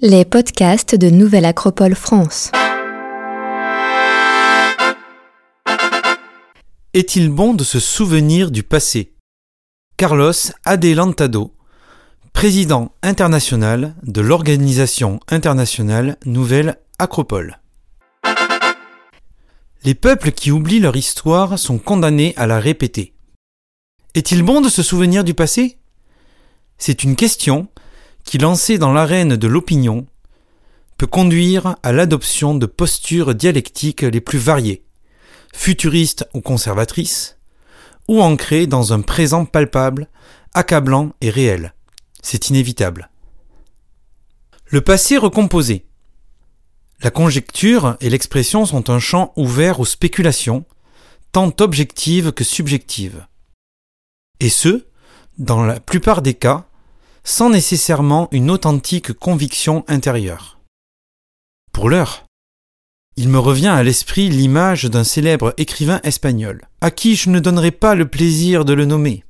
Les podcasts de Nouvelle Acropole France. Est-il bon de se souvenir du passé? Carlos Adelantado, président international de l'Organisation internationale Nouvelle Acropole. Les peuples qui oublient leur histoire sont condamnés à la répéter. Est-il bon de se souvenir du passé? C'est une question qui, lancée dans l'arène de l'opinion, peut conduire à l'adoption de postures dialectiques les plus variées, futuristes ou conservatrices, ou ancrées dans un présent palpable, accablant et réel. C'est inévitable. Le passé recomposé. La conjecture et l'expression sont un champ ouvert aux spéculations, tant objectives que subjectives. Et ce, dans la plupart des cas, sans nécessairement une authentique conviction intérieure. Pour l'heure, il me revient à l'esprit l'image d'un célèbre écrivain espagnol, à qui je ne donnerai pas le plaisir de le nommer,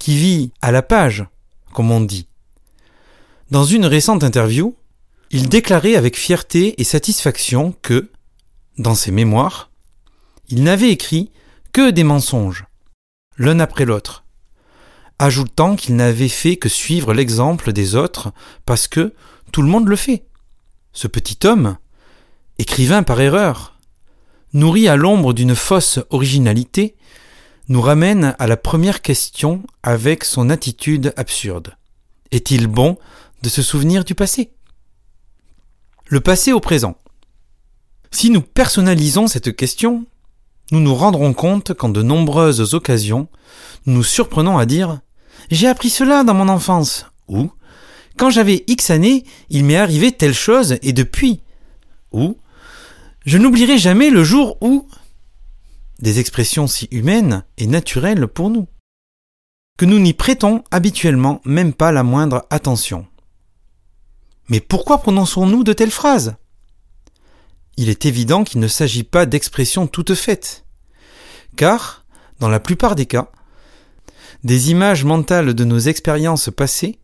qui vit à la page, comme on dit. Dans une récente interview, il déclarait avec fierté et satisfaction que, dans ses mémoires, il n'avait écrit que des mensonges, l'un après l'autre, ajoutant qu'il n'avait fait que suivre l'exemple des autres parce que tout le monde le fait. Ce petit homme, écrivain par erreur, nourri à l'ombre d'une fausse originalité, nous ramène à la première question avec son attitude absurde. Est-il bon de se souvenir du passé? Le passé au présent. Si nous personnalisons cette question, nous nous rendrons compte qu'en de nombreuses occasions, nous nous surprenons à dire j'ai appris cela dans mon enfance. Ou Quand j'avais X années, il m'est arrivé telle chose et depuis. Ou Je n'oublierai jamais le jour où. Des expressions si humaines et naturelles pour nous. Que nous n'y prêtons habituellement même pas la moindre attention. Mais pourquoi prononçons-nous de telles phrases? Il est évident qu'il ne s'agit pas d'expressions toutes faites. Car, dans la plupart des cas, des images mentales de nos expériences passées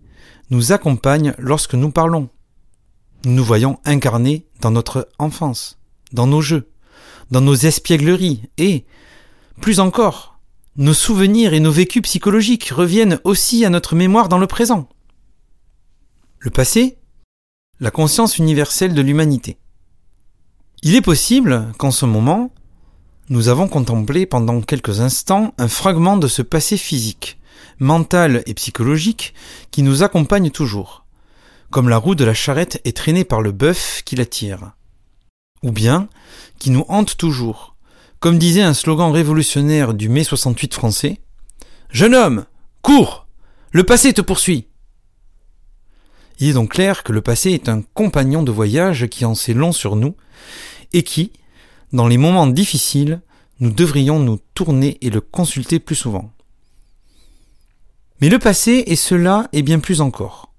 nous accompagnent lorsque nous parlons. Nous nous voyons incarnés dans notre enfance, dans nos jeux, dans nos espiègleries et, plus encore, nos souvenirs et nos vécus psychologiques reviennent aussi à notre mémoire dans le présent. Le passé, la conscience universelle de l'humanité. Il est possible qu'en ce moment, nous avons contemplé pendant quelques instants un fragment de ce passé physique, mental et psychologique qui nous accompagne toujours, comme la roue de la charrette est traînée par le bœuf qui la tire. Ou bien, qui nous hante toujours, comme disait un slogan révolutionnaire du mai 68 français, Jeune homme, cours! Le passé te poursuit! Il est donc clair que le passé est un compagnon de voyage qui en sait long sur nous, et qui, dans les moments difficiles, nous devrions nous tourner et le consulter plus souvent. Mais le passé est cela et bien plus encore.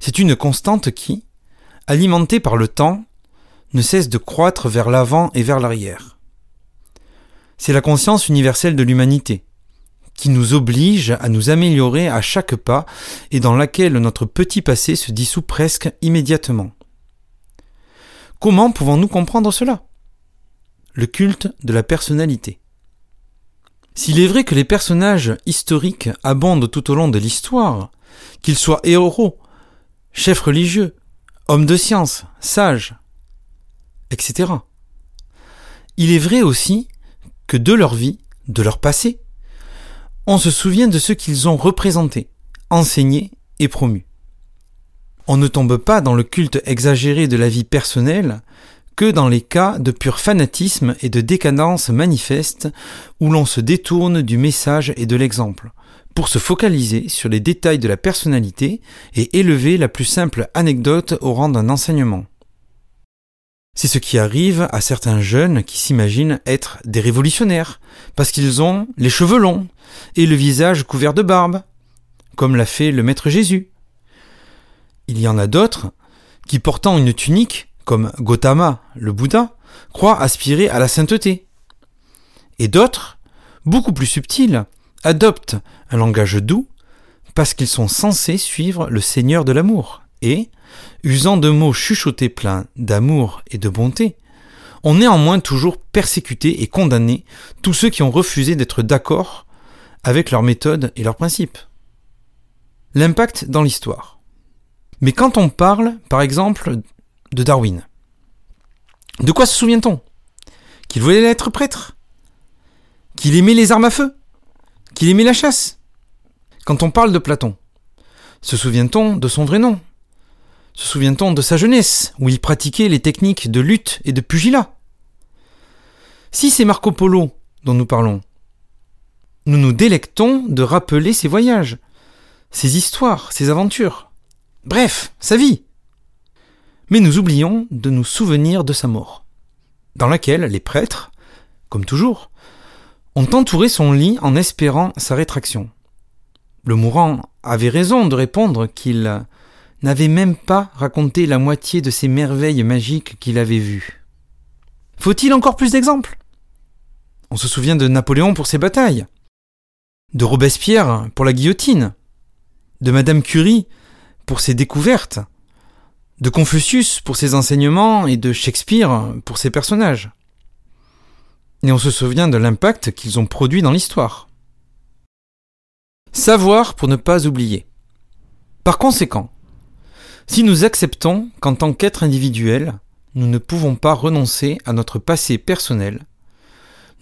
C'est une constante qui, alimentée par le temps, ne cesse de croître vers l'avant et vers l'arrière. C'est la conscience universelle de l'humanité, qui nous oblige à nous améliorer à chaque pas et dans laquelle notre petit passé se dissout presque immédiatement. Comment pouvons-nous comprendre cela? Le culte de la personnalité. S'il est vrai que les personnages historiques abondent tout au long de l'histoire, qu'ils soient héros, chefs religieux, hommes de science, sages, etc. Il est vrai aussi que de leur vie, de leur passé, on se souvient de ce qu'ils ont représenté, enseigné et promu. On ne tombe pas dans le culte exagéré de la vie personnelle que dans les cas de pur fanatisme et de décadence manifeste où l'on se détourne du message et de l'exemple, pour se focaliser sur les détails de la personnalité et élever la plus simple anecdote au rang d'un enseignement. C'est ce qui arrive à certains jeunes qui s'imaginent être des révolutionnaires, parce qu'ils ont les cheveux longs et le visage couvert de barbe, comme l'a fait le Maître Jésus, il y en a d'autres qui, portant une tunique, comme Gautama, le Bouddha, croient aspirer à la sainteté. Et d'autres, beaucoup plus subtils, adoptent un langage doux parce qu'ils sont censés suivre le Seigneur de l'amour et, usant de mots chuchotés pleins d'amour et de bonté, ont néanmoins toujours persécuté et condamné tous ceux qui ont refusé d'être d'accord avec leurs méthodes et leurs principes. L'impact dans l'histoire. Mais quand on parle, par exemple, de Darwin, de quoi se souvient-on? Qu'il voulait être prêtre? Qu'il aimait les armes à feu? Qu'il aimait la chasse? Quand on parle de Platon, se souvient-on de son vrai nom? Se souvient-on de sa jeunesse, où il pratiquait les techniques de lutte et de pugilat? Si c'est Marco Polo dont nous parlons, nous nous délectons de rappeler ses voyages, ses histoires, ses aventures. Bref, sa vie. Mais nous oublions de nous souvenir de sa mort, dans laquelle les prêtres, comme toujours, ont entouré son lit en espérant sa rétraction. Le mourant avait raison de répondre qu'il n'avait même pas raconté la moitié de ces merveilles magiques qu'il avait vues. Faut-il encore plus d'exemples? On se souvient de Napoléon pour ses batailles, de Robespierre pour la guillotine, de Madame Curie pour ses découvertes, de Confucius pour ses enseignements et de Shakespeare pour ses personnages. Et on se souvient de l'impact qu'ils ont produit dans l'histoire. Savoir pour ne pas oublier. Par conséquent, si nous acceptons qu'en tant qu'être individuel, nous ne pouvons pas renoncer à notre passé personnel,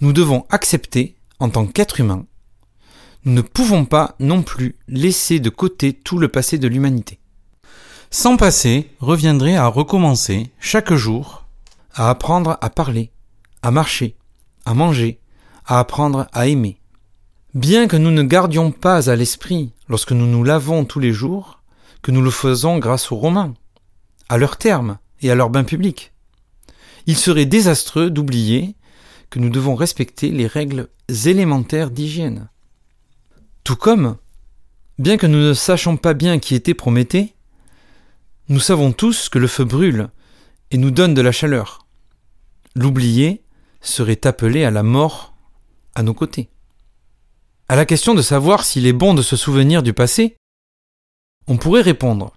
nous devons accepter, en tant qu'être humain, nous ne pouvons pas non plus laisser de côté tout le passé de l'humanité. Sans passé reviendrait à recommencer chaque jour à apprendre à parler, à marcher, à manger, à apprendre à aimer. Bien que nous ne gardions pas à l'esprit, lorsque nous nous lavons tous les jours, que nous le faisons grâce aux Romains, à leurs termes et à leur bain public, il serait désastreux d'oublier que nous devons respecter les règles élémentaires d'hygiène. Tout comme, bien que nous ne sachions pas bien qui était Prométhée, nous savons tous que le feu brûle et nous donne de la chaleur. L'oublier serait appelé à la mort à nos côtés. À la question de savoir s'il est bon de se souvenir du passé, on pourrait répondre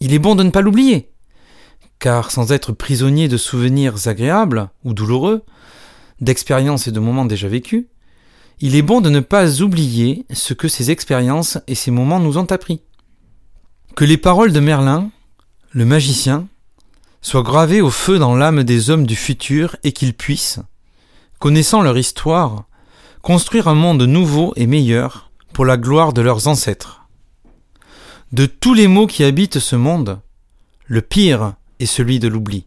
Il est bon de ne pas l'oublier, car sans être prisonnier de souvenirs agréables ou douloureux, d'expériences et de moments déjà vécus, il est bon de ne pas oublier ce que ces expériences et ces moments nous ont appris. Que les paroles de Merlin, le magicien, soient gravées au feu dans l'âme des hommes du futur et qu'ils puissent, connaissant leur histoire, construire un monde nouveau et meilleur pour la gloire de leurs ancêtres. De tous les maux qui habitent ce monde, le pire est celui de l'oubli.